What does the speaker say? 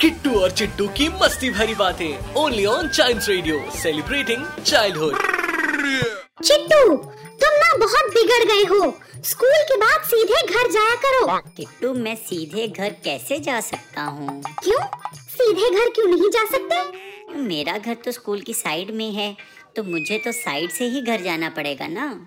किट्टू और चिट्टू की मस्ती भरी बातें only on child radio celebrating childhood Chittu तुम ना बहुत बिगड़ गए हो। स्कूल के बाद सीधे घर जाया करो। किट्टू मैं सीधे घर कैसे जा सकता हूँ? क्यों? सीधे घर क्यों नहीं जा सकते? मेरा घर तो स्कूल की साइड में है तो मुझे तो साइड से ही घर जाना पड़ेगा ना?